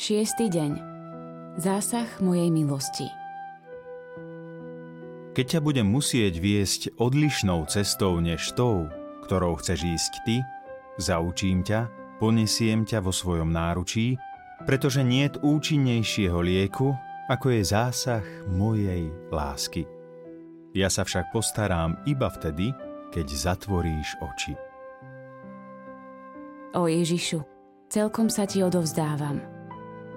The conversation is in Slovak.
Šiestý deň. Zásah mojej milosti. Keď ťa budem musieť viesť odlišnou cestou než tou, ktorou chceš ísť ty, zaučím ťa, ponesiem ťa vo svojom náručí, pretože niet účinnejšieho lieku, ako je zásah mojej lásky. Ja sa však postarám iba vtedy, keď zatvoríš oči. O Ježišu, celkom sa ti odovzdávam